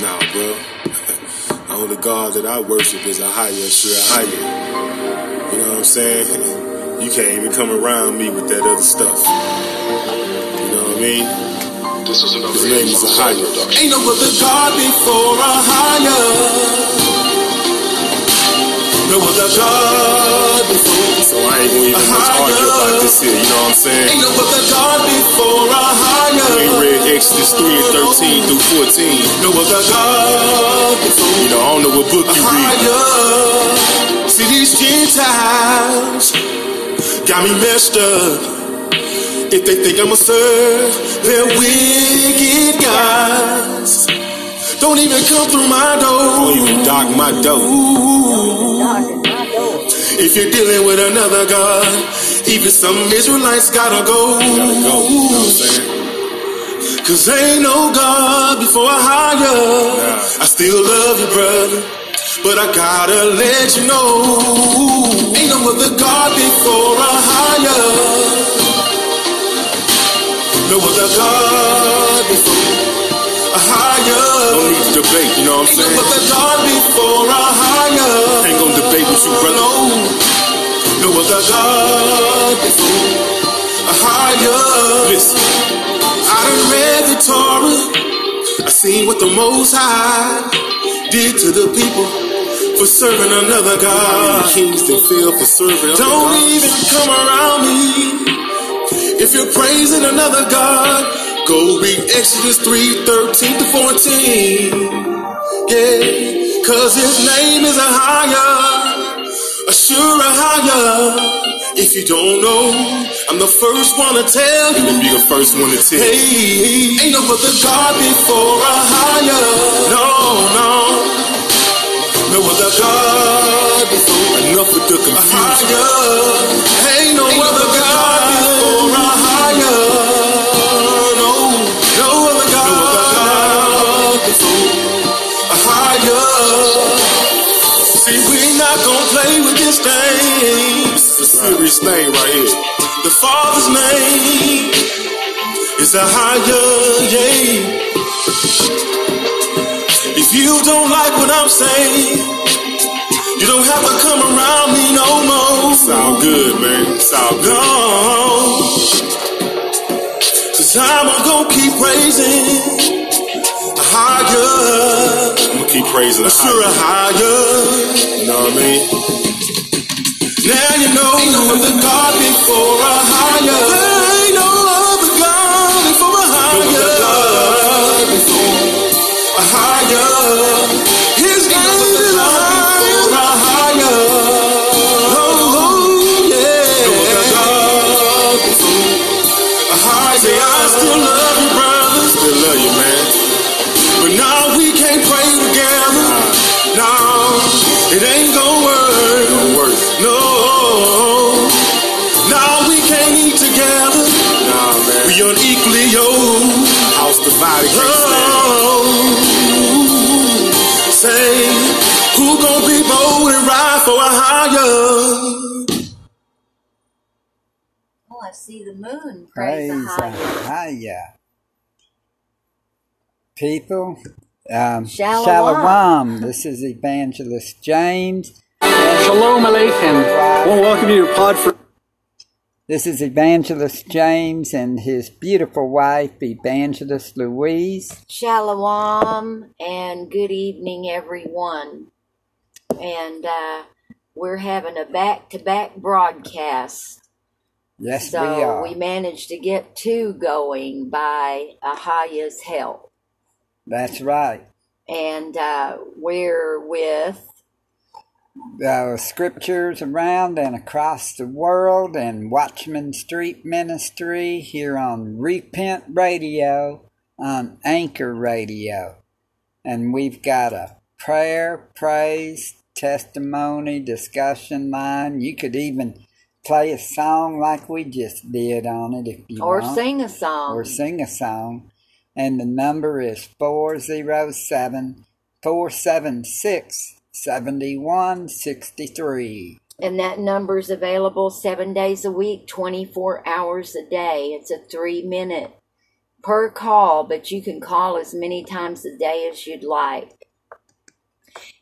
Nah, bro. the only God that I worship is Ahaya, sure higher. You know what I'm saying? You can't even come around me with that other stuff. You know what I mean? This is another His name is Ahaya. Ain't no other God before Ahaya. No other God before. So I ain't gonna even much argue about this here, you know what I'm saying? Ain't no other God before a higher. We ain't read Exodus 3 and 13 through 14. No other God before You know, I don't know what book you read. See these Gentiles got me messed up. If they think I'ma serve their wicked gods, don't even come through my door. Don't even dock my door. If you're dealing with another God, even some Israelites gotta go. Gotta go. You know what I'm? Cause ain't no God before Ahaya. I still love you, brother. But I gotta let you know. Ain't no other God before a higher. No other God before a higher. Don't need to debate, you know what I'm Ain't no other God before a higher. Ain't gonna debate with you, brother. No, no other God before Ahaya. I done read the Torah. I seen what the Most High did to the people for serving another God. kings that fell for serving Don't even come around me if you're praising another God. Go read Exodus 3 13 to 14. Yeah, cause his name is Ahaya, a sure higher. If you don't know, I'm the first one to tell you. Me be the first one to tell you. Hey, ain't no other God before a higher. No, no. No other God before Enough with the confusion. higher. Ain't no other God before play with this thing. It's a serious thing right here. The Father's name is Ahaya, yeah. If you don't like what I'm saying, you don't have to come around me no more. Sound good, man. Sound good. No. Cause I'm gonna keep praising Ahaya, I'm gonna keep praising the sure a high. higher. You know what I mean? Now you know ain't no other God before a higher. Ain't no other God before a higher. Ahaya. A? Oh, I see the moon. Praise, Praise the the high. Hiya. People, um, Shalom. Shalom. This is Evangelist James. Shalom Aleichem. Well, welcome to Pod for. This is Evangelist James and his beautiful wife, Evangelist Louise. Shalom and good evening, everyone. And uh, we're having a back to back broadcast. Yes, So we are. we managed to get two going by Ahaya's help. That's right. And uh, we're with uh, scriptures around and across the world and Watchman Street Ministry here on Repent Radio on Anchor Radio. And we've got a prayer, praise, testimony, discussion line. You could even play a song like we just did on it if you or want. sing a song. or sing a song. And the number is 407 476 7163. And that number is available seven days a week, 24 hours a day. It's a three minute per call, but you can call as many times a day as you'd like.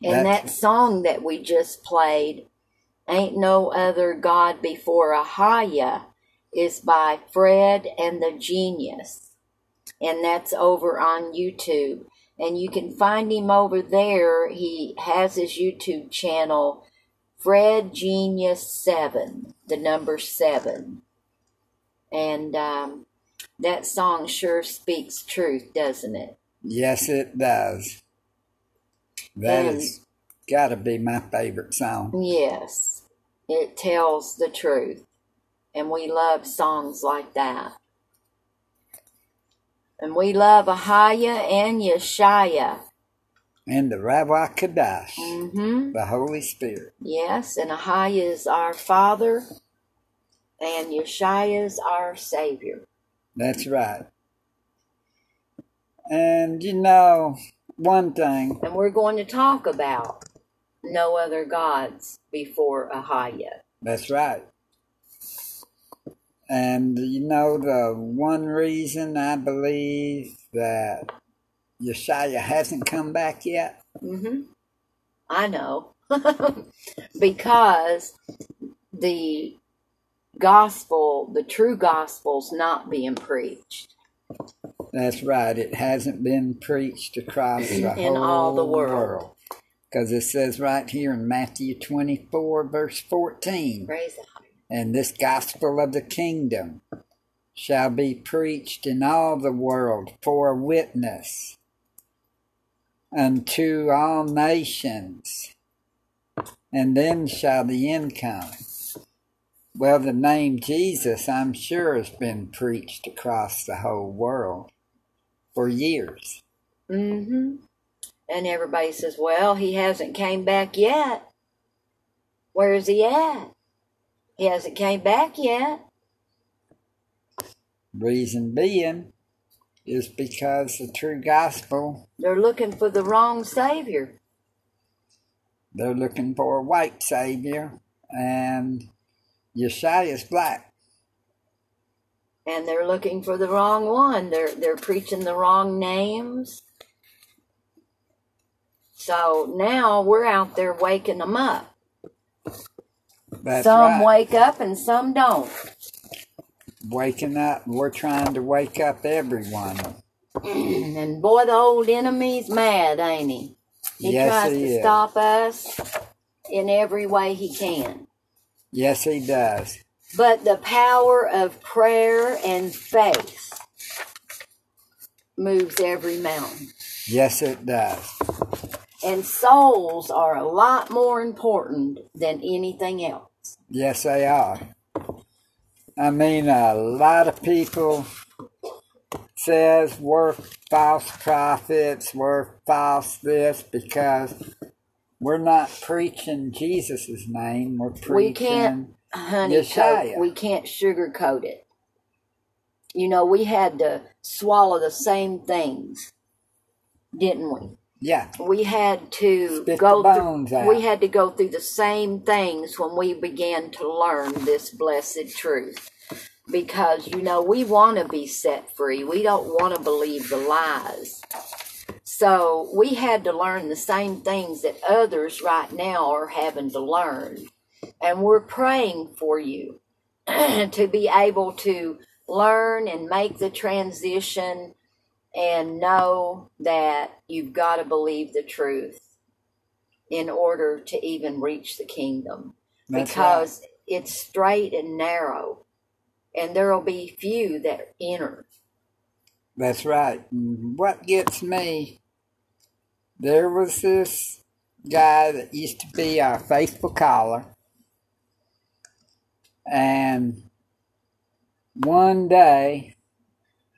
And That's- that song that we just played, Ain't No Other God Before Ahaya, is by Fred and the Genius. And that's over on YouTube. And you can find him over there. He has his YouTube channel, Fred Genius 7, the number 7. And um, that song sure speaks truth, doesn't it? Yes, it does. That And- has got to be my favorite song. Yes, it tells the truth. And we love songs like that. And we love Ahaya and Yeshaya. And the Rabbi Kadash, hmm the Holy Spirit. Yes, and Ahaya is our Father, and Yeshaya is our Savior. That's right. And you know, one thing, And we're going to talk about no other gods before Ahaya. that's right. And you know, the one reason I believe that Yeshaya hasn't come back yet? hmm I know. because the gospel, the true gospel's not being preached That's right. It hasn't been preached across the In whole all the world. Because it says right here in Matthew 24, verse 14, Praise and this gospel of the kingdom shall be preached in all the world for a witness unto all nations, and then shall the end come. Well, the name Jesus, I'm sure, has been preached across the whole world for years. Mm-hmm. And everybody says, well, he hasn't came back yet. Where is he at? He hasn't came back yet. Reason being is because the true gospel, They're looking for the wrong Savior. they're looking for a white savior, and Yeshua's black. And they're looking for the wrong one. They're they're preaching the wrong names. So now we're out there waking them up. That's some right. wake up and some don't. Waking up, we're trying to wake up everyone. And boy, the old enemy's mad, ain't he? He Yes, tries he to is. stop us in every way he can. Yes, he does. But the power of prayer and faith moves every mountain. Yes, it does. And souls are a lot more important than anything else. Yes, they are. I mean, a lot of people says we're false prophets, we're false this because we're not preaching Jesus' name. We're preaching. We can't, honey, coat- we can't sugarcoat it. You know, we had to swallow the same things, didn't we? Yeah, we had to Spit go through out. we had to go through the same things when we began to learn this blessed truth because you know we want to be set free we don't want to believe the lies so we had to learn the same things that others right now are having to learn and we're praying for you to be able to learn and make the transition and know that you've got to believe the truth in order to even reach the kingdom. That's because it's straight and narrow and there will be few that enter. That's right. Mm-hmm. What gets me, there was this guy that used to be our faithful caller, and one day,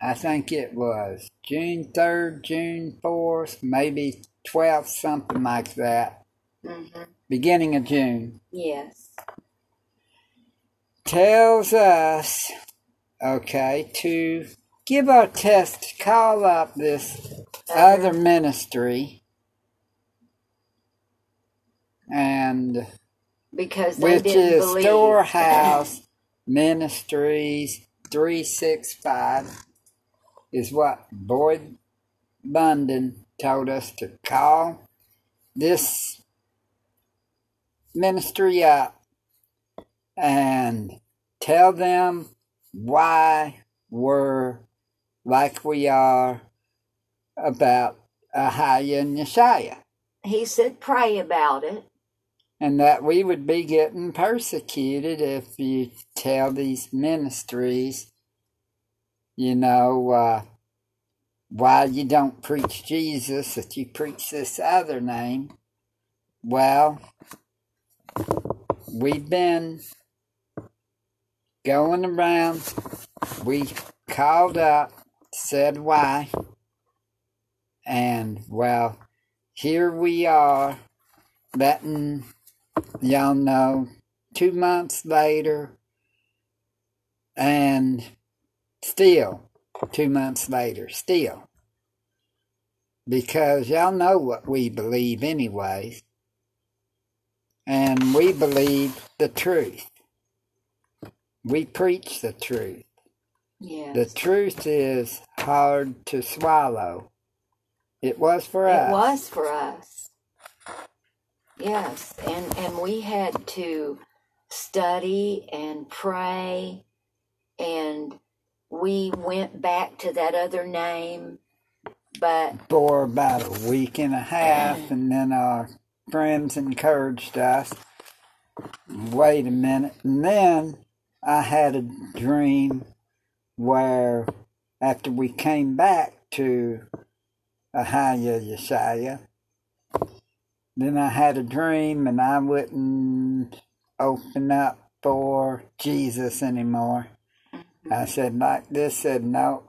I think it was June 3rd, June 4th, maybe 12th, something like that, hmm beginning of June, yes. Tells us, okay, to give our test, call up this other ministry, and because they which didn't is believe Storehouse Ministries 365. is what Boyd Bunden told us to call this ministry up and tell them why we're like we are about Ahia and Yeshaya. He said, pray about it. And that we would be getting persecuted if you tell these ministries, you know, uh, why you don't preach Jesus, that you preach this other name. Well, we've been going around. We called up, said why, and well, here we are, letting y'all know two months later, and still two months later, still. Because y'all know what we believe, anyways. And we believe the truth. We preach the truth. Yes. The truth is hard to swallow. It was for us. It was for us. Yes, and and we had to study and pray and we went back to that other name but for about a week and a half, and then our friends encouraged us. Wait a minute, and then I had a dream where, after we came back to Ahia Yeshaya, then I had a dream, and I wouldn't open up for Jesus anymore. I said like this, said no,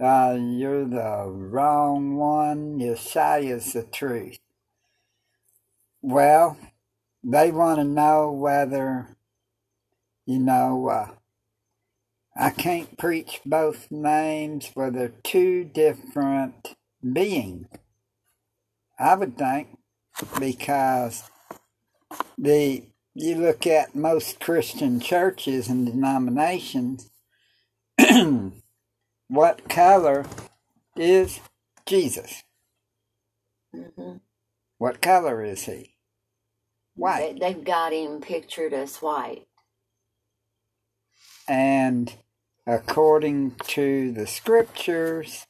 uh, you're the wrong one. Yeshua's the truth. Well, they want to know whether, you know, uh, I can't preach both names where they're two different beings. I would think because the you look at most Christian churches and denominations what color is Jesus? mhm, What color is he? White. they, they've got him pictured as white. And according to the scriptures,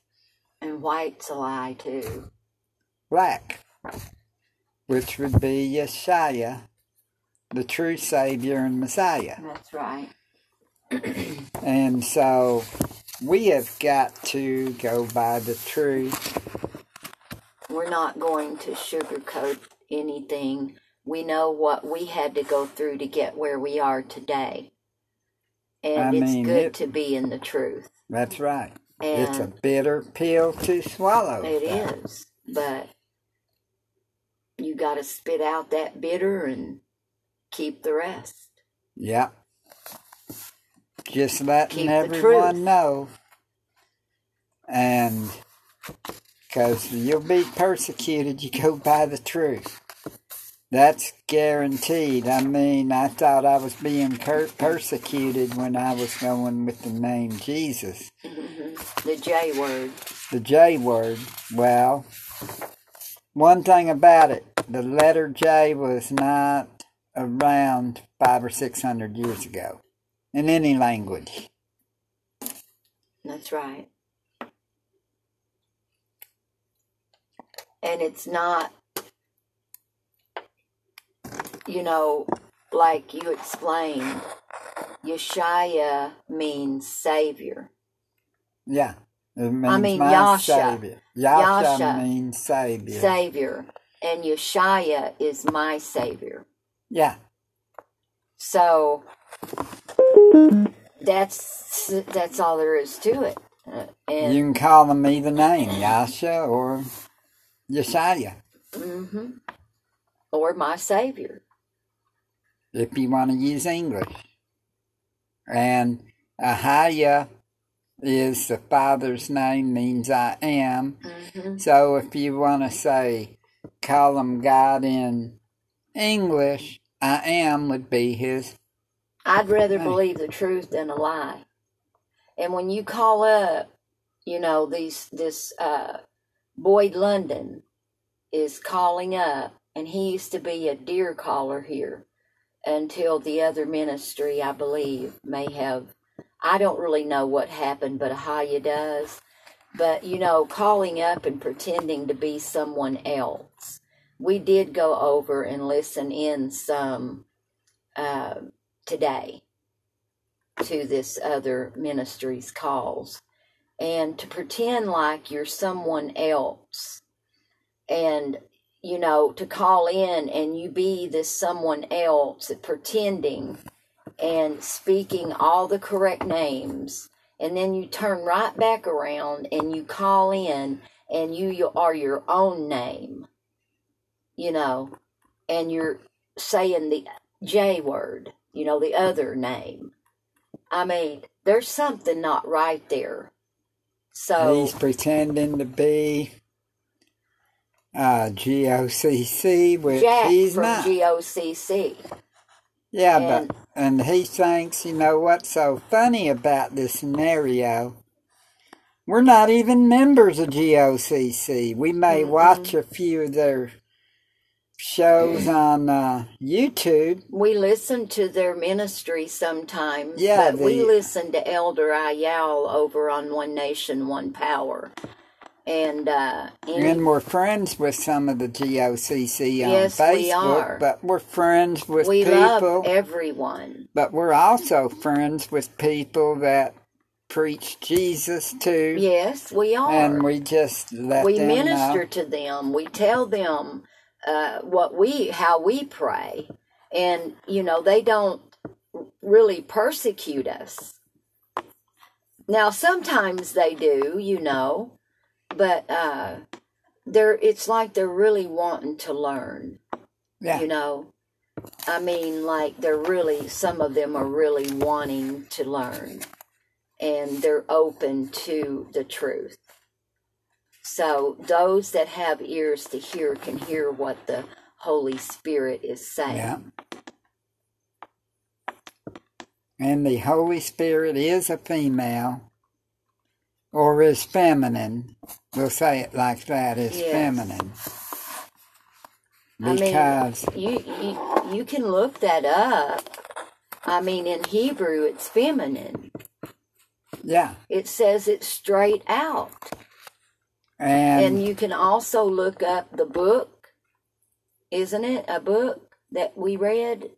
And white's a lie too. Black, which would be Yeshua, the true Savior and Messiah. That's right. And so we have got to go by the truth. We're not going to sugarcoat anything. We know what we had to go through to get where we are today. And I it's mean, good it- to be in the truth. That's right. it's a bitter pill to swallow. it is. But you got to spit out that bitter and keep the rest. Yep. Just letting Keep everyone know. And because you'll be persecuted, you go by the truth. That's guaranteed. I mean, I thought I was being per- persecuted when I was going with the name Jesus. Mm-hmm. The J word. The J word, well, one thing about it, the letter J was not around five or six hundred years ago in any language. That's right. And it's not, you know, like you explained, Yeshaya means Savior. Yeah. It means mean, my Yasha. Savior. Yasha, Yasha. means Savior. Savior. And Yeshaya is my Savior. yeah. So that's that's all there is to it. Uh, and You can call them either name, Yasha or Yeshaya, Mm-hmm. or my Savior. if you want to use English. And Ahaya is the Father's name, means I am. hmm So if you want to say, call him God in English, I am would be his. I'd rather Hey. believe the truth than a lie. And when you call up you know, these this uh, Boyd London is calling up, and he used to be a deer caller here until the other ministry, I believe, may have. I don't really know what happened, but Ahaya does. But you know, calling up and pretending to be someone else. We did go over and listen in some uh, today to this other ministry's calls and to pretend like you're someone else and you know to call in and you be this someone else pretending and speaking all the correct names and then you turn right back around and you call in and you, you are your own name you know and you're saying the j word you know the other name i mean there's something not right there so he's pretending to be uh, GOCC, which Jack he's from not. GOCC. Yeah, and- but and he thinks, you know what's so funny about this scenario? We're not even members of GOCC. We may Mm-hmm. watch a few of their shows on uh, YouTube. We listen to their ministry sometimes, Yeah, but we listen to Elder Ayal over on One Nation, One Power. And, uh, any- And we're friends with some of the GOCC on Yes, Facebook, we are. but we're friends with we people. love everyone. But we're also friends with people that preach Jesus too. Yes, we are. And we just let we them minister know. to them. We tell them uh, what we, how we pray, and you know they don't really persecute us. Now sometimes they do, you know, but uh, they're. It's like they're really wanting to learn. Yeah. You know, I mean, like they're really. Some of them are really wanting to learn, and they're open to the truth. So those that have ears to hear can hear what the Holy Spirit is saying. Yeah. And the Holy Spirit is a female or is feminine. We'll say it like that is Yes. feminine. I mean, you, you you can look that up. I mean, in Hebrew, it's feminine. yeah. It says it straight out. And, And you can also look up the book, isn't it? A book that we read,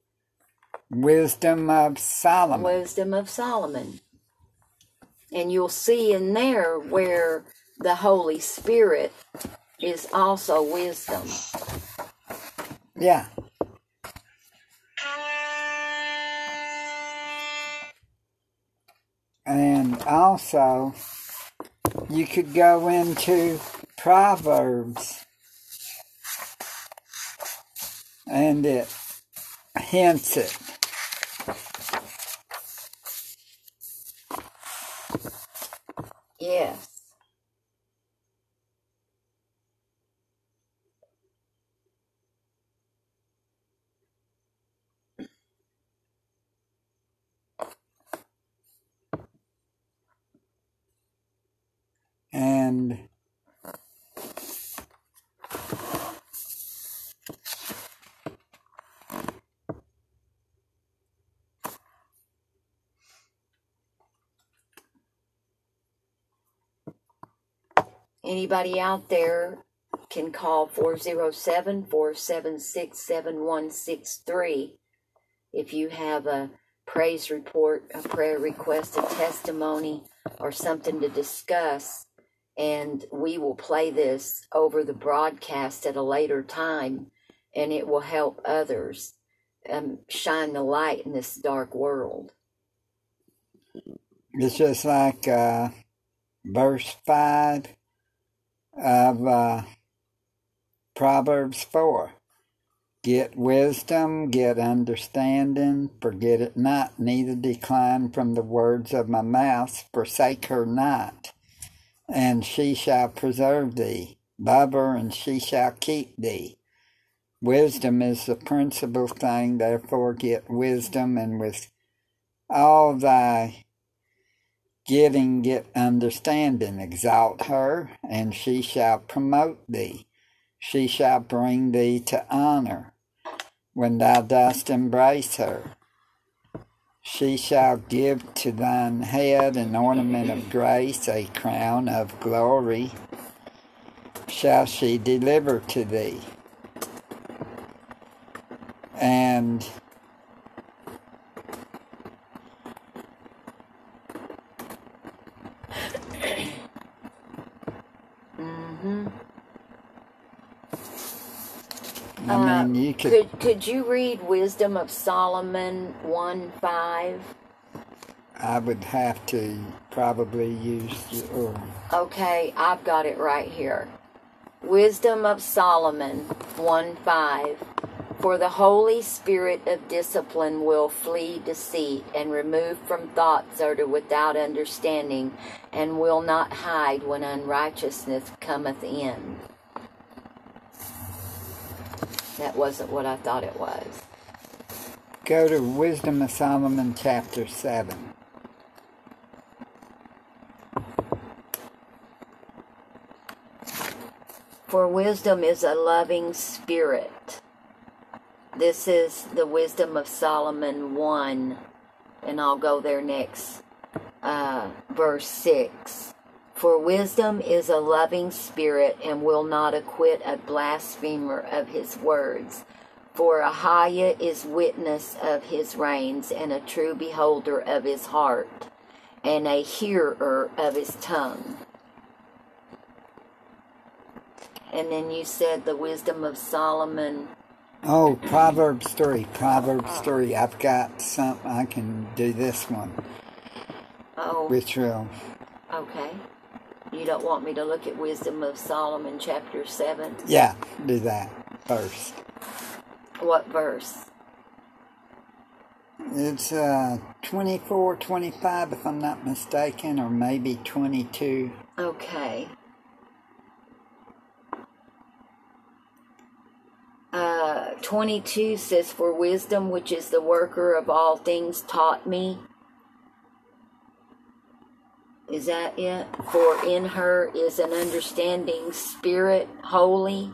wisdom of Solomon. Wisdom of Solomon. And you'll see in there where the Holy Spirit is also wisdom. Yeah. And also, you could go into Proverbs and it hints it. Yes. And Anybody out there can call 407 476 7163 if you have a praise report, a prayer request, a testimony, or something to discuss. And we will play this over the broadcast at a later time, and it will help others um, shine the light in this dark world. it's just like uh, verse 5 of uh, Proverbs 4. Get wisdom, get understanding, forget it not, neither decline from the words of my mouth, forsake her not, and she shall preserve thee. Love her, and she shall keep thee. Wisdom is the principal thing, therefore get wisdom, and with all thy getting it understanding. Exalt her, and she shall promote thee. She shall bring thee to honor when thou dost embrace her. She shall give to thine head an ornament of grace, a crown of glory shall she deliver to thee. And Mm-hmm. Could, Could you read Wisdom of Solomon one five? I would have to probably use your, oh. Okay, I've got it right here. Wisdom of Solomon 1 5. For the Holy Spirit of discipline will flee deceit, and remove from thoughts that are without understanding, and will not hide when unrighteousness cometh in. That wasn't what I thought it was. go to Wisdom of Solomon chapter 7. For wisdom is a loving spirit. This is the wisdom of Solomon 1, and I'll go there next. Uh, verse 6. For wisdom is a loving spirit and will not acquit a blasphemer of his words. For Ahiah is witness of his reins and a true beholder of his heart and a hearer of his tongue. And then you said the wisdom of Solomon. Oh, Proverbs 3. Proverbs 3. I've got some, I can do this one, Oh, which will, okay. You don't want me to look at wisdom of Solomon chapter 7? yeah, do that first. What verse? It's uh, 24, 25, if I'm not mistaken, or maybe 22. Okay. Uh, 22 says, For wisdom, which is the worker of all things, taught me. Is that it? For in her is an understanding spirit, holy,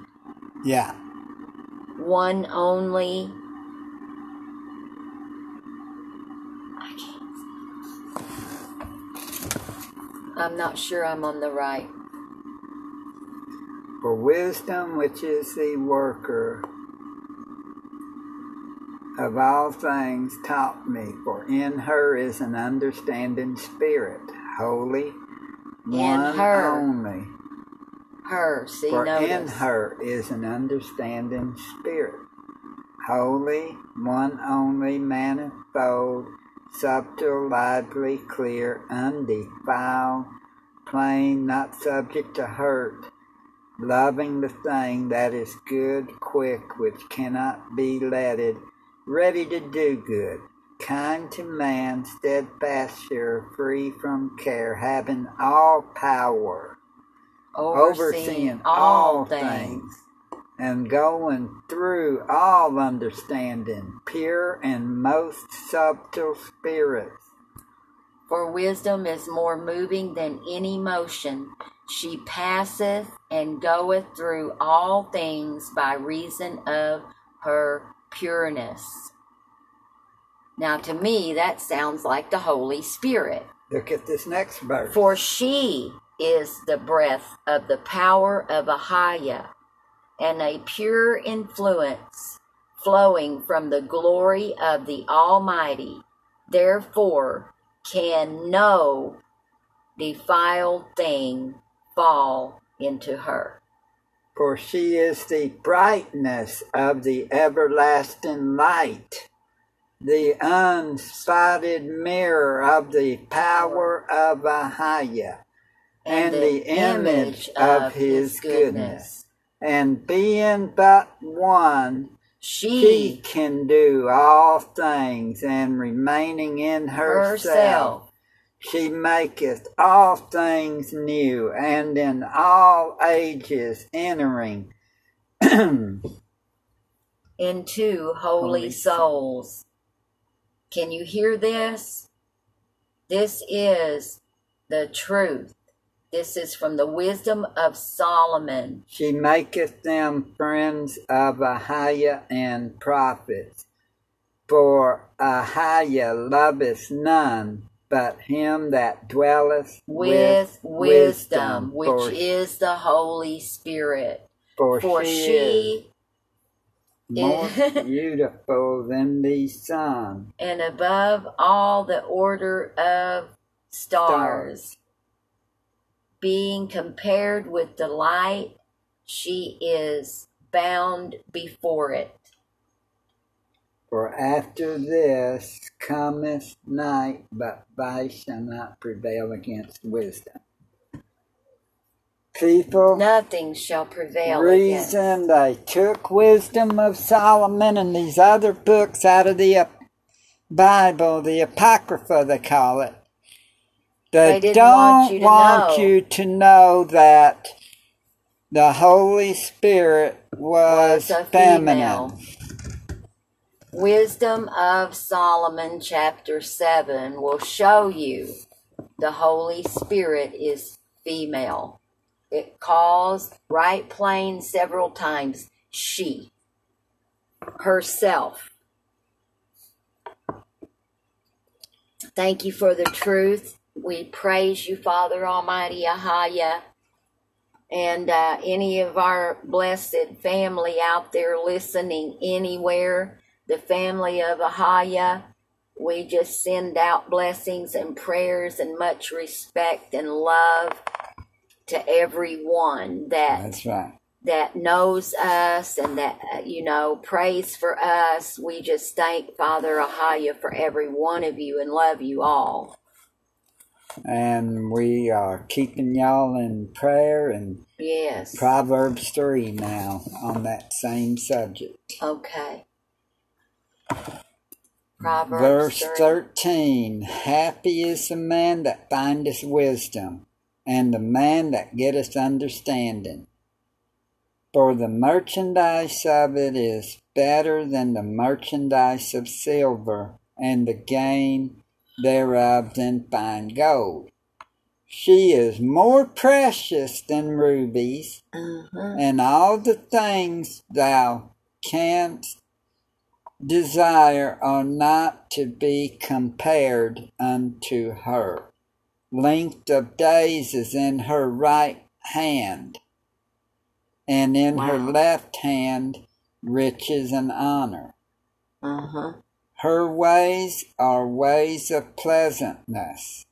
Yeah, one only. I can't. I'm not sure I'm on the right. for wisdom, which is the worker of all things, taught me. For in her is an understanding spirit, holy, one her. only. Her, see, For in her is an understanding spirit, holy, one only, manifold, subtle, lively, clear, undefiled, plain, not subject to hurt, loving the thing that is good, quick, which cannot be letted, ready to do good, kind to man, steadfast, sure, free from care, having all power overseeing all things, and going through all understanding, pure and most subtle spirits. For wisdom is more moving than any motion. She passeth and goeth through all things by reason of her pureness. Now, to me, that sounds like the Holy Spirit. Look at this next verse. For she is the breath of the power of Ahiah, and a pure influence flowing from the glory of the Almighty. Therefore, can no defiled thing fall into her. For she is the brightness of the everlasting light, the unspotted mirror of the power of Ahiah, and, the image of his goodness. And being but one, she She can do all things, and remaining in herself, herself she maketh all things new, and in all ages entering into holy Holy souls. Can you hear this? This is the truth. This is from the wisdom of Solomon. She maketh them friends of Ahiah and prophets. For Ahiah loveth none but him that dwelleth with, wisdom, wisdom, which is the Holy Spirit. for, For she, she, is more beautiful than the sun. and above all the order of stars, being compared with the light, she is bound before it. For after this cometh night, but vice shall not prevail against wisdom. People Nothing shall prevail against. reason they took wisdom of Solomon and these other books out of the Bible, the Apocrypha they call it. They, They don't want you to want know. you to know that the Holy Spirit was, Was feminine. female. Wisdom of Solomon, chapter 7, will show you the Holy Spirit is female. It calls right plain several times she, herself. Thank you for the truth. We praise you, Father Almighty Ahaya and uh, any of our blessed family out there listening anywhere, the family of Ahaya, we just send out blessings and prayers and much respect and love to everyone that That's right. that knows us and that uh, you know prays for us. We just thank Father Ahaya for every one of you and love you all. And we are keeping y'all in prayer and Yes. Proverbs 3 now on that same subject. Okay. Proverbs Verse 3. 13 Happy is the man that findeth wisdom, and the man that getteth understanding. For the merchandise of it is better than the merchandise of silver, and the gain thereof than fine gold. She is more precious than rubies, Mhm. and all the things thou canst desire are not to be compared unto her. Length of days is in her right hand, and in her left hand riches and honor. Uh-huh. Her ways are ways of pleasantness,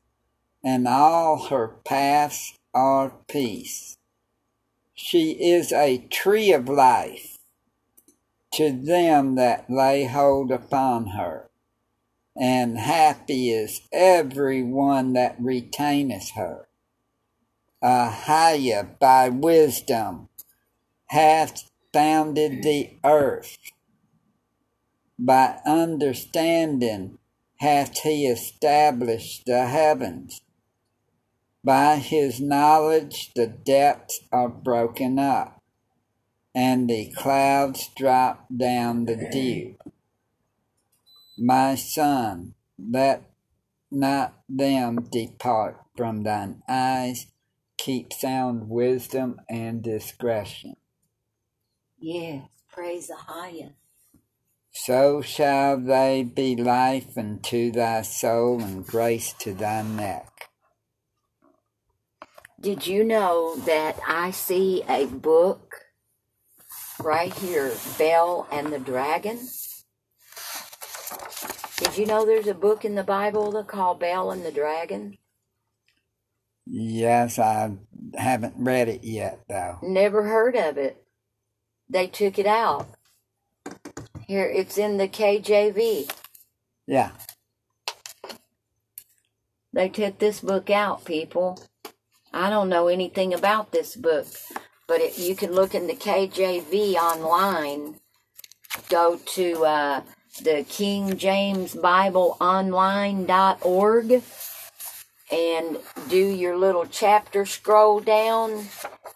and all her paths are peace. She is a tree of life to them that lay hold upon her, and happy is every one that retaineth her. Ahiah by wisdom hath founded the earth by understanding hath he established the heavens. By his knowledge the depths are broken up, and the clouds drop down the dew. My son, let not them depart from thine eyes. Keep sound wisdom and discretion. Yes. Praise the highest. So shall they be life unto thy soul and grace to thy neck. Did you know that I see a book right here, Bel and the Dragon? Did you know there's a book in the Bible that called Bel and the Dragon? Yes, I haven't read it yet, though. Never heard of it. They took it out. Here, it's in the KJV. Yeah, They took this book out, people. I don't know anything about this book, but it, you can look in the KJV online. Go to uh, the King James Bible Online.org and do your little chapter scroll down,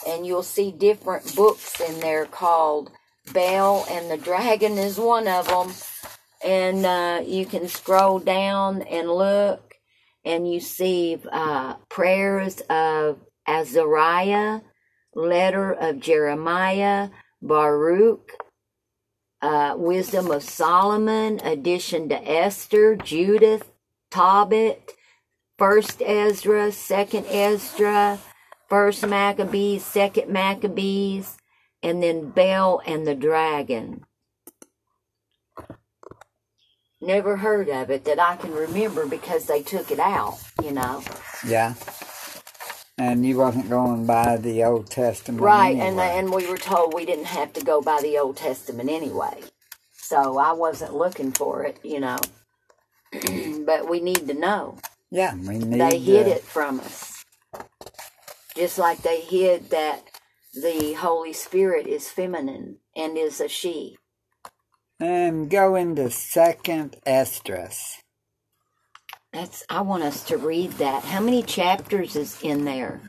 and you'll see different books in there called Bel and the Dragon is one of them. And uh, you can scroll down and look and you see uh, prayers of Azariah, letter of Jeremiah, Baruch, uh, wisdom of Solomon, addition to Esther, Judith, Tobit, First Ezra, Second Ezra, First Maccabees, Second Maccabees, and then Bel and the Dragon. Never heard of it that I can remember because they took it out, you know. Yeah. And you wasn't going by the Old Testament, Right, anyway. and and we were told we didn't have to go by the Old Testament anyway. So I wasn't looking for it, you know. but we need to know. yeah, we need. They hid uh, it from us. Just like they hid that the Holy Spirit is feminine and is a she. And go into Second Esdras. That's I want us to read that. How many chapters is in there?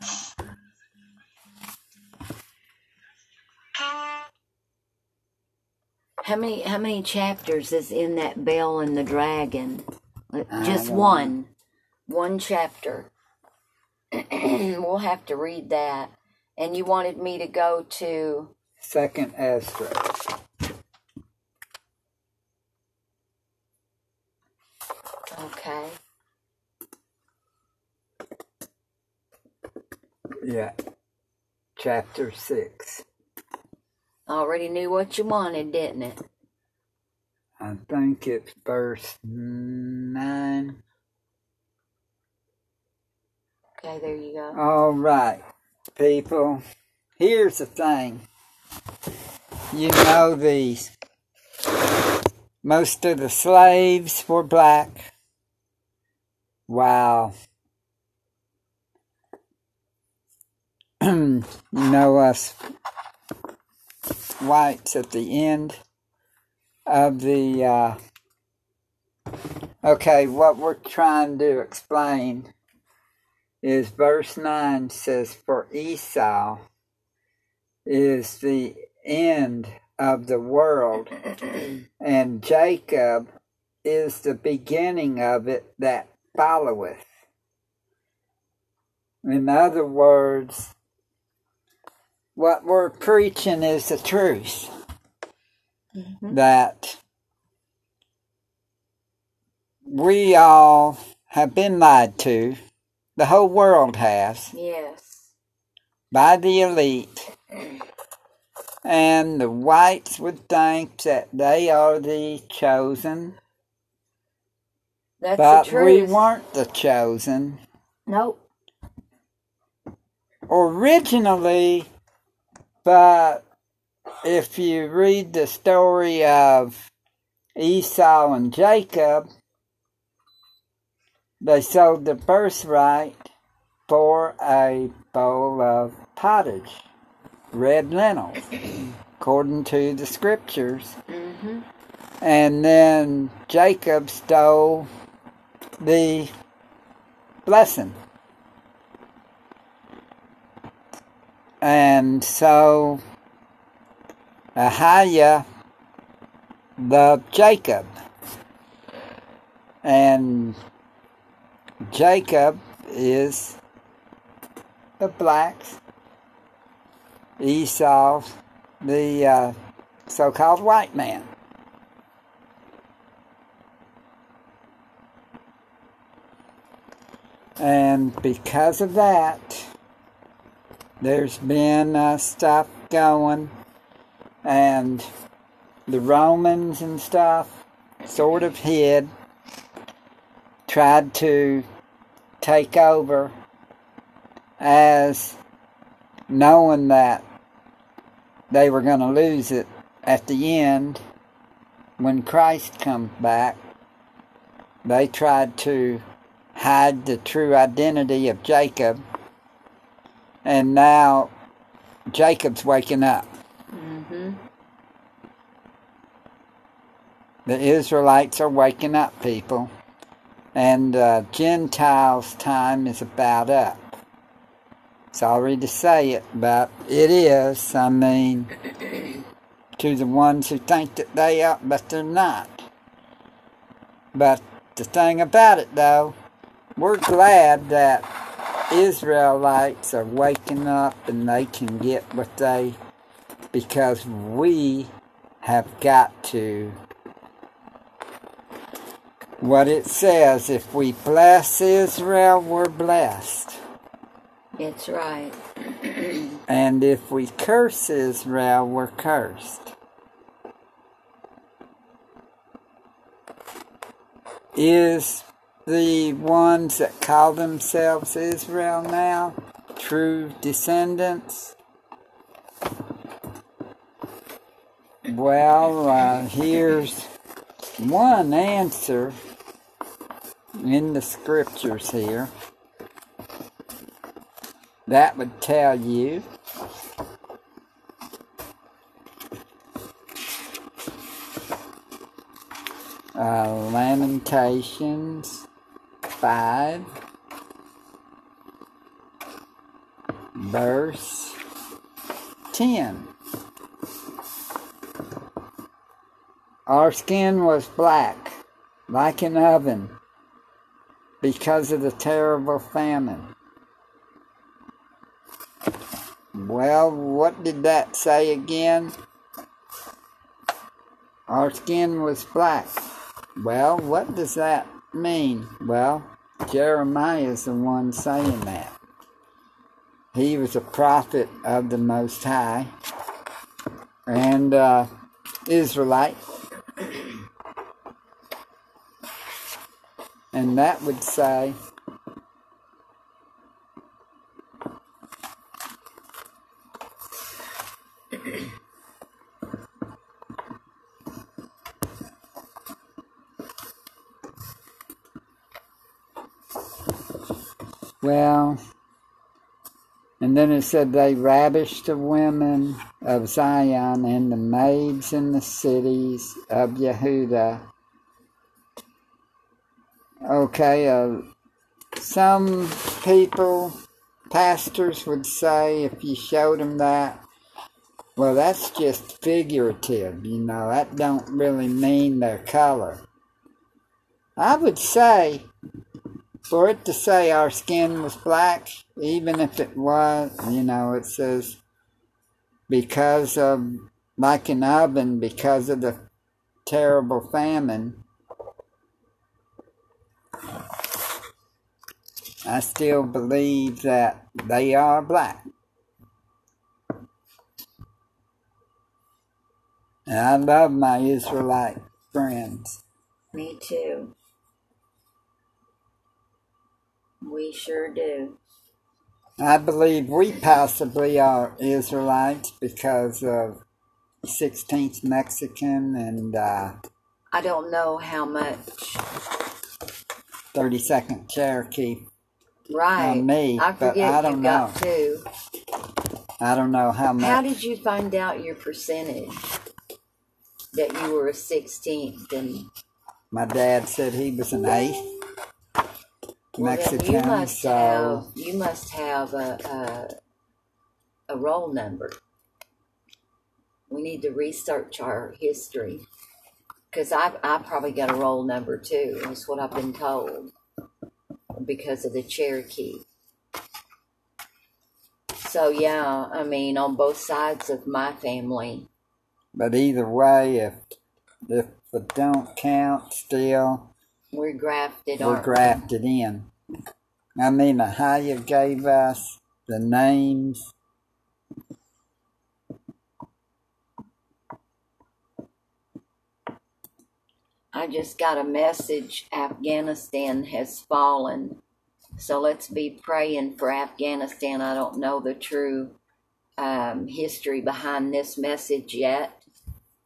How many how many chapters is in that Bel and the Dragon? Uh, just don't one. One chapter. we'll have to read that. And you wanted me to go to Second Esdras. okay. Yeah. Chapter six. Already knew what you wanted, didn't it? I think it's verse nine. Okay, there you go. All right, people. Here's the thing. You know these. Most of the slaves were black. Wow. know us whites at the end of the uh, okay what we're trying to explain is verse 9 says, For Esau is the end of the world, and Jacob is the beginning of it that followeth. In other words, what we're preaching is the truth mm-hmm. that we all have been lied to the whole world has Yes. by the elite. And the whites would think that they are the chosen, That's but the truth. we weren't the chosen. Nope. Originally, but if you read the story of Esau and Jacob, they sold the birthright for a bowl of pottage, red lentils, according to the scriptures. hmm And then Jacob stole the blessing. And so Ahaya loved Jacob. And Jacob is the blacks. Esau, the uh, so called white man. And because of that, there's been uh, stuff going, and the Romans and stuff sort of hid, tried to take over as knowing that they were going to lose it at the end when Christ comes back. They tried to hide the true identity of Jacob. And now Jacob's waking up. hmm The Israelites are waking up, people. And uh, Gentiles' time is about up. Sorry to say it, but it is. I mean, to the ones who think that they are, but they're not. But the thing about it, though, we're glad that Israelites are waking up and they can get what they, because we have got to. What it says, if we bless Israel, we're blessed. It's right. And if we curse Israel, we're cursed. Is the ones that call themselves Israel now true descendants? Well, uh, here's one answer in the scriptures here that would tell you uh, Lamentations 5, verse 10. Our skin was black, like an oven, because of the terrible famine. Well, what did that say again? Our skin was black. Well, what does that mean? Well, Jeremiah is the one saying that. He was a prophet of the Most High and uh, Israelite. And that would say Well, and then it said they ravished the women of Zion and the maids in the cities of Yehuda. Okay, uh, some people, pastors would say if you showed them that, well, that's just figurative, you know, that don't really mean their color. I would say for it to say our skin was black, even if it was, you know, it says because of, like an oven, because of the terrible famine. I still believe that they are black. And I love my Israelite friends. Me too. We sure do. I believe we possibly are Israelites because of 16th Mexican and uh, I don't know how much. 32nd Cherokee. Right. On me, I but forget I don't got know. two. I don't know how much. How did you find out your percentage that you were a 16th and My dad said he was an eighth well, Mexican, you must so have you must have a, a a roll number. We need to research our history because I I probably got a roll number too. Is what I've been told because of the Cherokee. So yeah, I mean on both sides of my family, but either way, if if it don't count, still we're grafted. we're we? grafted in. I mean, Ahaya gave us the names. I just got a message Afghanistan has fallen. So let's be praying for Afghanistan. I don't know the true um, history behind this message yet,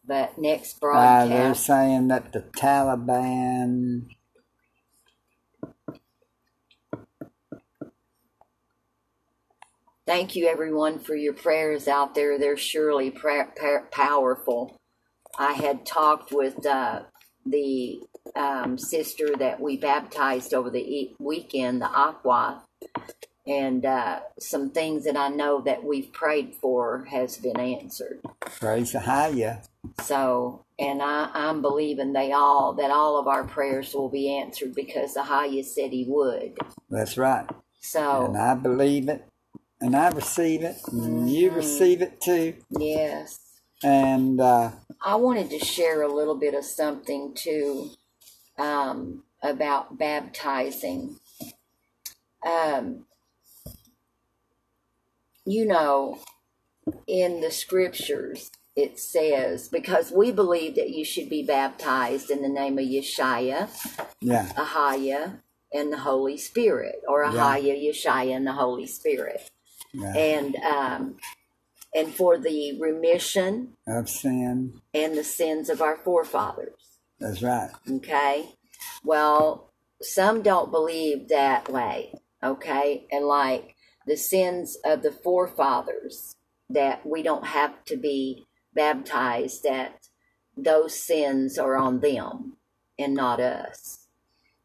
but next Uh, they're saying that the Taliban thank you everyone for your prayers out there. They're surely pra- pa- powerful. I had talked with uh, the um, sister that we baptized over the e- weekend, the Aqua, and uh, some things that I know that we've prayed for has been answered. praise Ahaya. So, and I, I'm believing they all that all of our prayers will be answered because the highest said he would. That's right. So And I believe it, and I receive it, and you receive it too. yes. And uh, I wanted to share a little bit of something too um, about baptizing. Um, you know, in the scriptures, it says, because we believe that you should be baptized in the name of Yeshua, yeah, Ahaya, and the Holy Spirit, or Yeah. Ahaya, Yeshua, and the Holy Spirit. yeah, And, um, and for the remission of sin. and the sins of our forefathers. That's right. Okay. Well, some don't believe that way. Okay. And like the sins of the forefathers, that we don't have to be baptized, that those sins are on them and not us.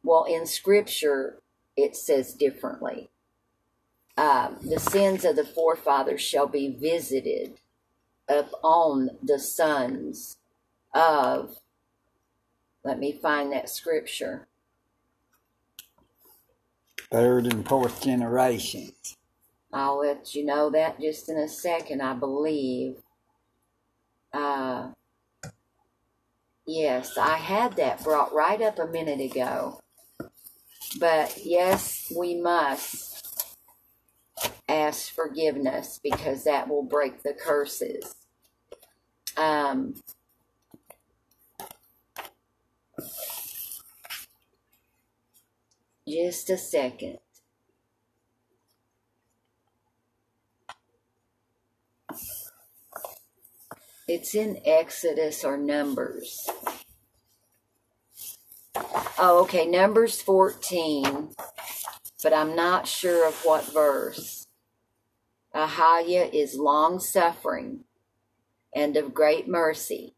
Well, in scripture, it says differently. Um, the sins of the forefathers shall be visited upon the sons of let me find that scripture. Third and fourth generations. I'll let you know that just in a second, I believe. Uh, yes, I had that brought right up a minute ago. But yes, we must ask forgiveness because that will break the curses. Um, just a second. It's in Exodus or Numbers. Oh, okay, Numbers 14, but I'm not sure of what verse. Ahaya is long suffering and of great mercy,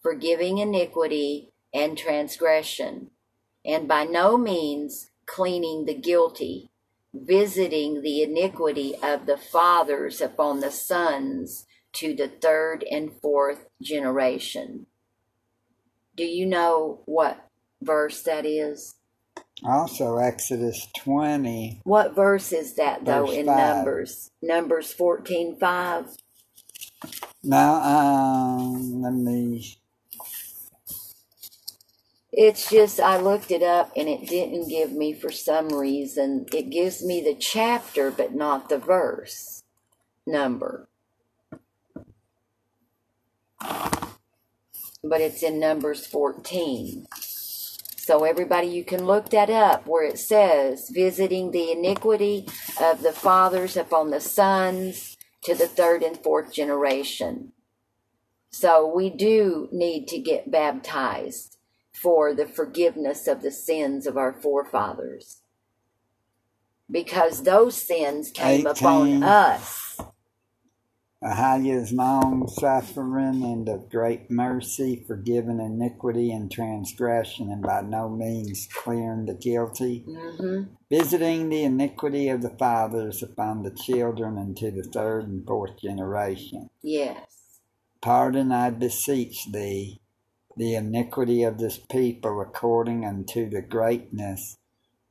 forgiving iniquity and transgression, and by no means cleaning the guilty, visiting the iniquity of the fathers upon the sons to the third and fourth generation. Do you know what verse that is? Also, Exodus 20. What verse is that though in five. Numbers? Numbers fourteen five. Now, um, let me. It's just I looked it up and it didn't give me for some reason. It gives me the chapter but not the verse number. But it's in Numbers 14. So everybody you can look that up where it says visiting the iniquity of the fathers upon the sons to the third and fourth generation. So we do need to get baptized for the forgiveness of the sins of our forefathers. Because those sins came upon us. Ahaya is long suffering and of great mercy, forgiving iniquity and transgression, and by no means clearing the guilty, hmm visiting the iniquity of the fathers upon the children unto the third and fourth generation. Yes. Pardon, I beseech thee, the iniquity of this people according unto the greatness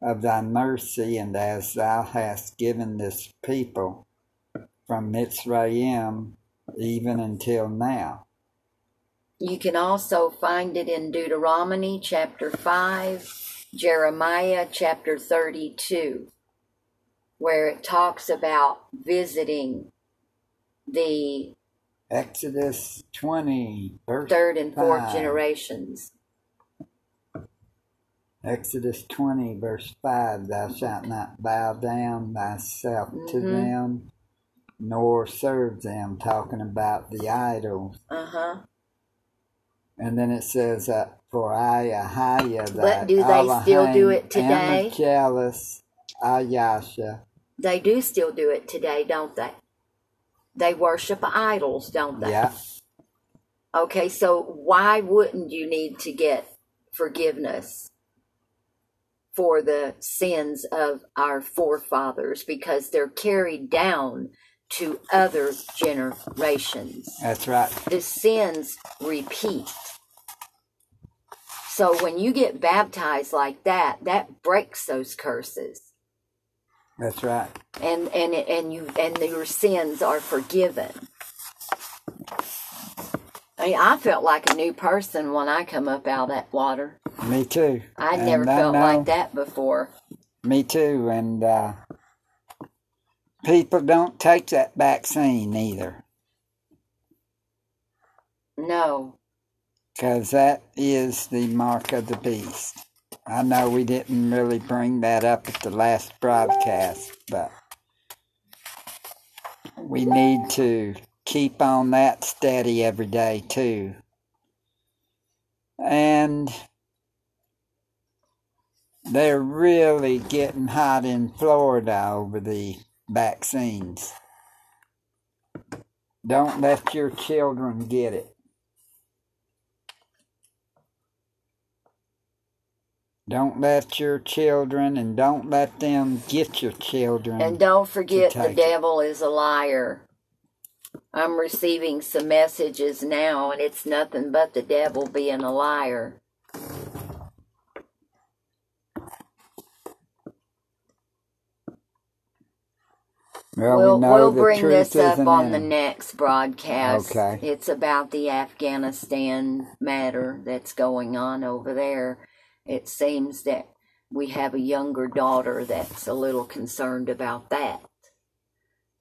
of thy mercy, and as thou hast given this people from Mitzrayim even until now. You can also find it in Deuteronomy chapter 5, Jeremiah chapter 32, where it talks about visiting the Exodus 20, verse third and fourth Five. generations. Exodus 20, verse 5 Thou shalt not bow down thyself to Mhm. them, nor serve them, talking about the idols. Uh huh. And then it says, uh, For I, Ahaya, But do they still do it today? Jealous, Ayasha. They do still do it today, don't they? They worship idols, don't they? Yeah, Okay, so why wouldn't you need to get forgiveness for the sins of our forefathers because they're carried down to other generations? that's right. The sins repeat. So when you get baptized like that, that breaks those curses. That's right. And and and you and your sins are forgiven. I mean, I felt like a new person when I come up out of that water. Me too. I never I felt know- like that before. Me too. And uh, people don't take that vaccine either, No. because that is the mark of the beast. I know we didn't really bring that up at the last broadcast, but we need to keep on that steady every day too. And they're really getting hot in Florida over the vaccines. Don't let your children get it. Don't let your children and don't let them get your children. And don't forget the devil is a liar. I'm receiving some messages now, and it's nothing but the devil being a liar. Well, we'll we the bring this up on in the next broadcast. Okay. It's about the Afghanistan matter that's going on over there. It seems that we have a younger daughter that's a little concerned about that.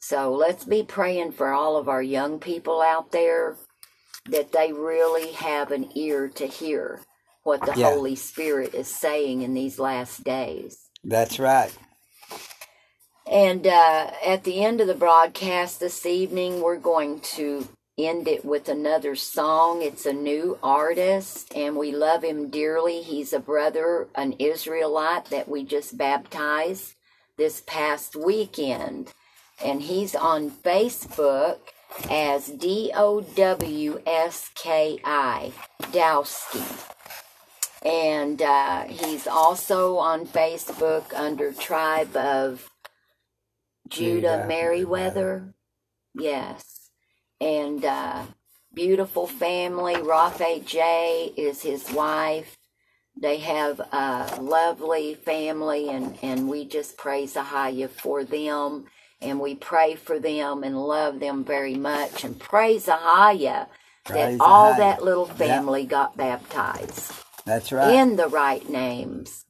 So let's be praying for all of our young people out there that they really have an ear to hear what the Yeah. Holy Spirit is saying in these last days. That's right. And uh, at the end of the broadcast this evening, we're going to end it with another song. It's a new artist, and we love him dearly. He's a brother, an Israelite that we just baptized this past weekend. And he's on Facebook as D O W S K I, Dowski. And uh, he's also on Facebook under Tribe of Judah Judah Merriweather. Yes. And uh, beautiful family. Rafe J is his wife. They have a lovely family, and, and we just praise Ahaya for them. And we pray for them and love them very much. And praise Ahaya that Praise all that little Yep. family got baptized That's right. in the right names.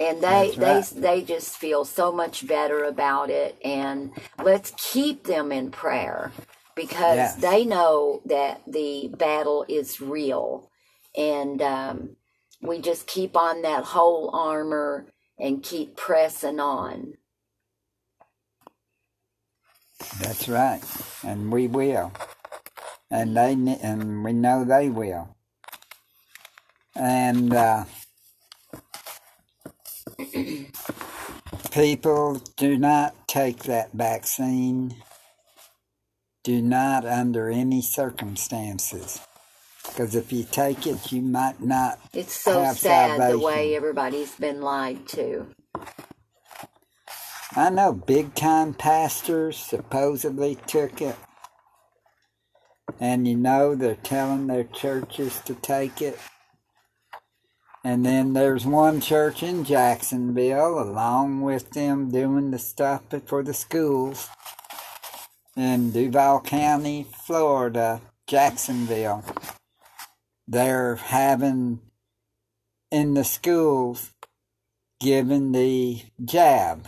And they That's they they just feel so much better about it and let's keep them in prayer because Yes. they know that the battle is real and um, we just keep on that whole armor and keep pressing on. That's right. And we will. And they and we know they will. And uh, people do not take that vaccine. Do not under any circumstances. Because if you take it, you might not It's so sad the way everybody's been lied to. I know big time pastors supposedly took it. And you know they're telling their churches to take it. And then there's one church in Jacksonville, along with them doing the stuff for the schools in Duval County, Florida, Jacksonville. They're having in the schools giving the jab.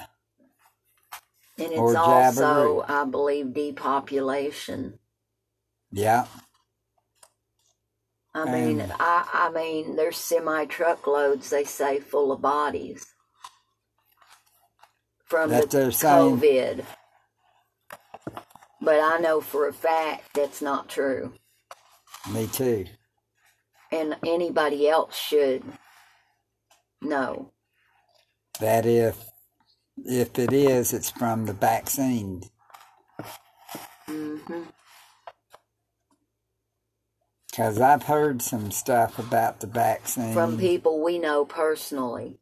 And it's also, Jabberoo. I believe, depopulation. Yeah. I mean, Um, I, I mean, there's semi truckloads they say full of bodies from the they're saying- COVID. But I know for a fact that's not true, Me too. and anybody else should know. That if if it is, it's from the vaccine. hmm Because I've heard some stuff about the vaccine. From people we know personally,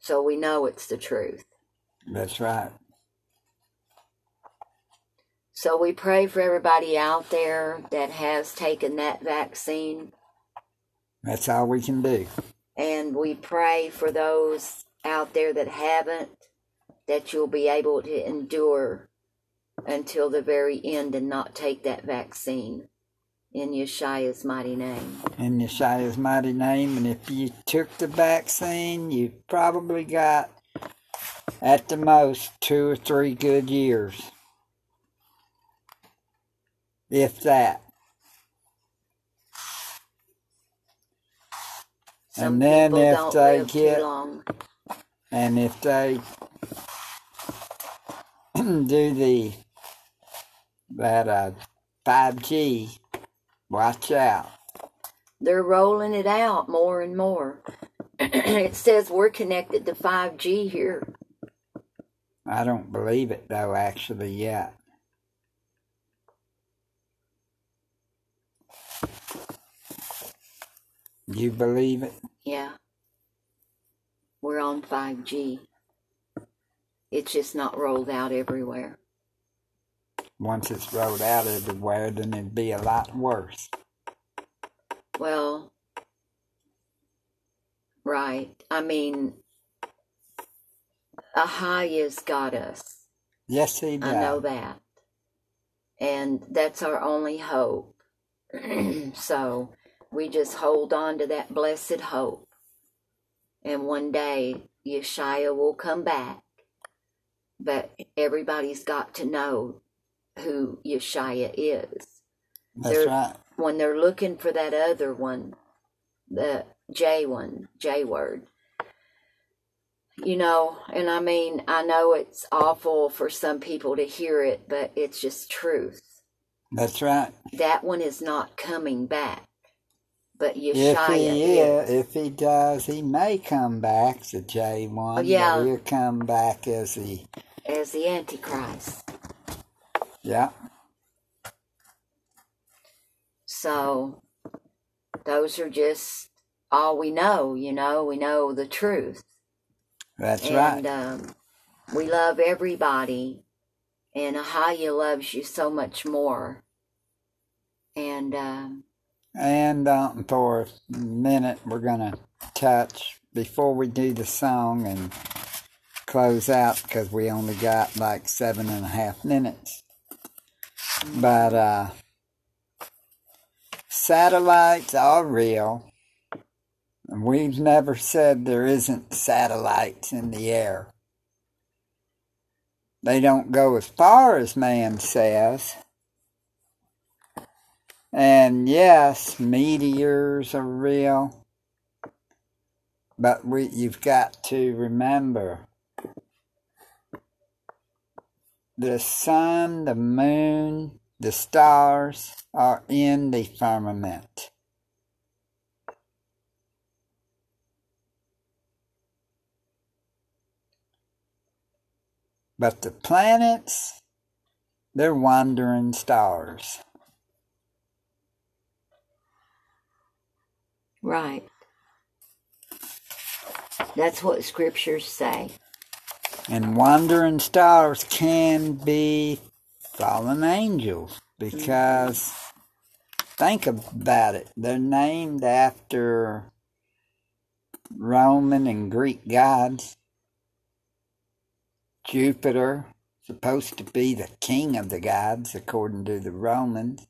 so we know it's the truth. That's right. So we pray for everybody out there that has taken that vaccine That's all we can do. And we pray for those out there that haven't, that you'll be able to endure until the very end and not take that vaccine. In Yeshua's mighty name. In Yeshua's mighty name. And if you took the vaccine, you probably got at the most two or three good years. If that. Some and then if they get long. and if they do the that uh 5G, watch out. They're rolling it out more and more. it says we're connected to 5G here. I don't believe it though, actually, yet. You believe it? Yeah. We're on 5G. It's just not rolled out everywhere. Once it's rolled out everywhere, then it'd be a lot worse. Well, right. I mean, Ahaya's got us. Yes, he does. I know that. And that's our only hope. so we just hold on to that blessed hope. And one day Yeshua will come back. But everybody's got to know who Yeshua is. That's They're- right. When they're looking for that other one, the J one, J word, you know, and I mean, I know it's awful for some people to hear it, but it's just truth. That's right. That one is not coming back, but If Yeshua he is. if he does, he may come back as J one. Oh, yeah. but he'll come back as the as the Antichrist. Yeah. So those are just all we know, you know, we know the truth. That's and right. um, we love everybody, and Ahaya loves you so much more. And um, And um, for a minute, we're going to touch before we do the song and close out because we only got like seven and a half minutes. But uh, satellites are real. We've never said there isn't satellites in the air. They don't go as far as man says. And yes, meteors are real. But we you've got to remember the sun, the moon, the stars are in the firmament. But the planets, they're wandering stars. right. That's what scriptures say. And wandering stars can be fallen angels because think about it. They're named after Roman and Greek gods. Jupiter, supposed to be the king of the gods according to the Romans.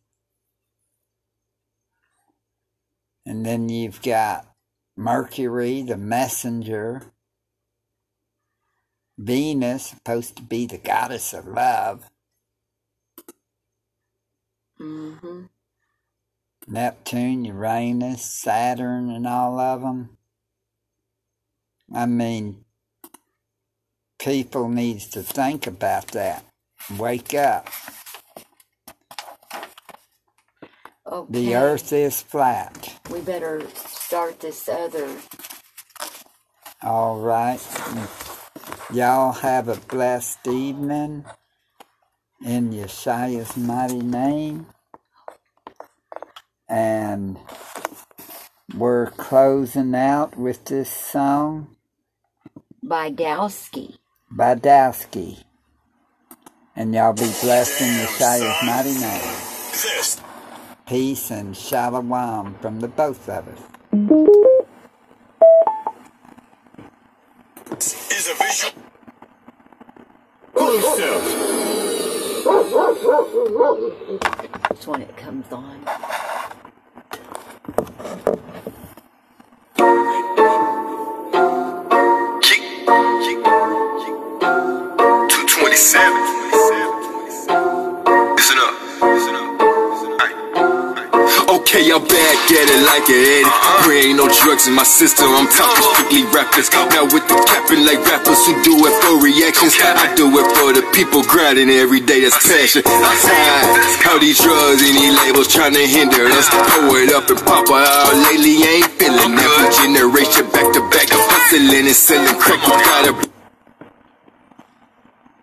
And then you've got Mercury, the messenger. Venus, supposed to be the goddess of love. hmm Neptune, Uranus, Saturn, and all of them. I mean, people needs to think about that. Wake up. Okay. The earth is flat. We better start this other. All right. Y'all have a blessed evening in Yeshua's mighty name. And we're closing out with this song by Dowski. by Dowski. And y'all be blessed in Yeshua's mighty name. Peace and shalom from the both of us. Is a visual. That's it kick. 227. Listen up. Listen up. Okay, I'm back at it like an Eddie. Drugs in my system. I'm talking strictly rappers. Now with the capping like rappers who do it for reactions. I do it for the people grinding every day. That's passion. High. All these drugs and these labels trying to hinder us. Pour it up and pop it out. Lately, ain't feeling. We generation back to back. Hustling and selling crack. We gotta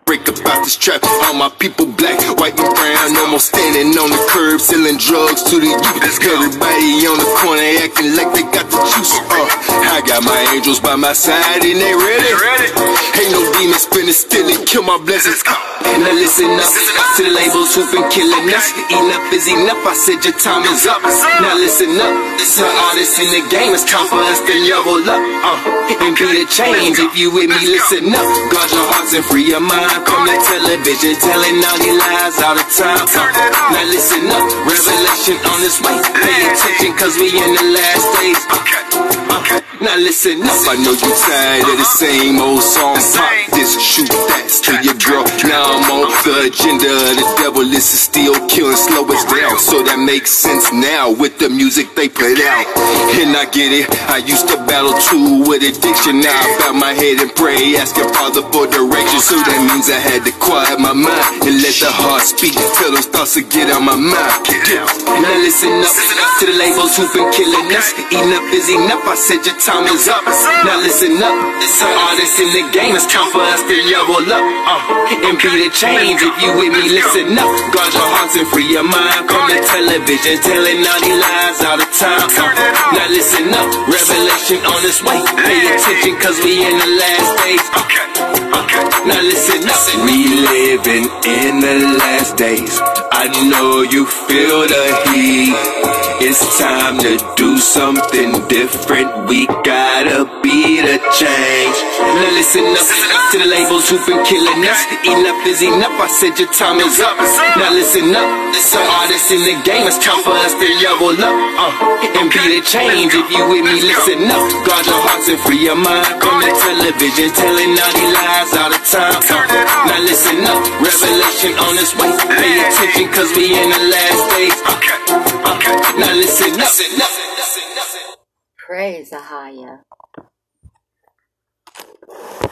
break about this trap. All my people black, white, and brown. No more standing on the curb selling drugs to the youth. Everybody on the corner acting like they got the juice. Uh, I got my angels by my side and they ready. Ain't no demons finna steal and kill my blessings. Now listen up to the labels who've been killing us. Enough is enough. I said your time is up. Now listen up to artists in the game. It's time for us to level up uh, and be the change. If you with me, listen up. Guard your hearts and free your mind. Come to television, telling all these lies all the time. Now listen up. Revelation on this way. Pay attention, cause we in the last days. Now listen up. I know you tired of the same old song. Pop this, shoot that, to your girl. Now I'm on the agenda. The devil is still killing, slow us down. So that makes sense now with the music they put out. And I get it. I used to battle too with addiction. Now I bow my head and pray, asking Father for direction. So that means I had to quiet my mind and let the heart speak. Tell those thoughts to get out my mind. Now listen up to the labels who've been killing us. Enough is enough. I said your time is up. Now listen up. Artists in the game. It's time for us to level up uh, and be the change. If you with me, listen up. Guard your hearts and free your mind. Come to television, telling all these lies all the time. Uh, now listen up. Revelation on its way. Pay attention, cause we in the last days. Now listen up. We living in the last days. I know you feel the heat. It's time to do something different. We gotta be the change. Now listen up to the labels who've been killing us. Enough is enough. I said your time is up. Now listen up. Some artists in the game. It's time for us to level up uh, and be the change. If you with me, listen up. Guard your hearts and free your mind. Come to television, telling all these lies all the time. Uh, now listen up. Revelation on its way. Pay attention, cause we in the last days. Okay. Praise Ahaya.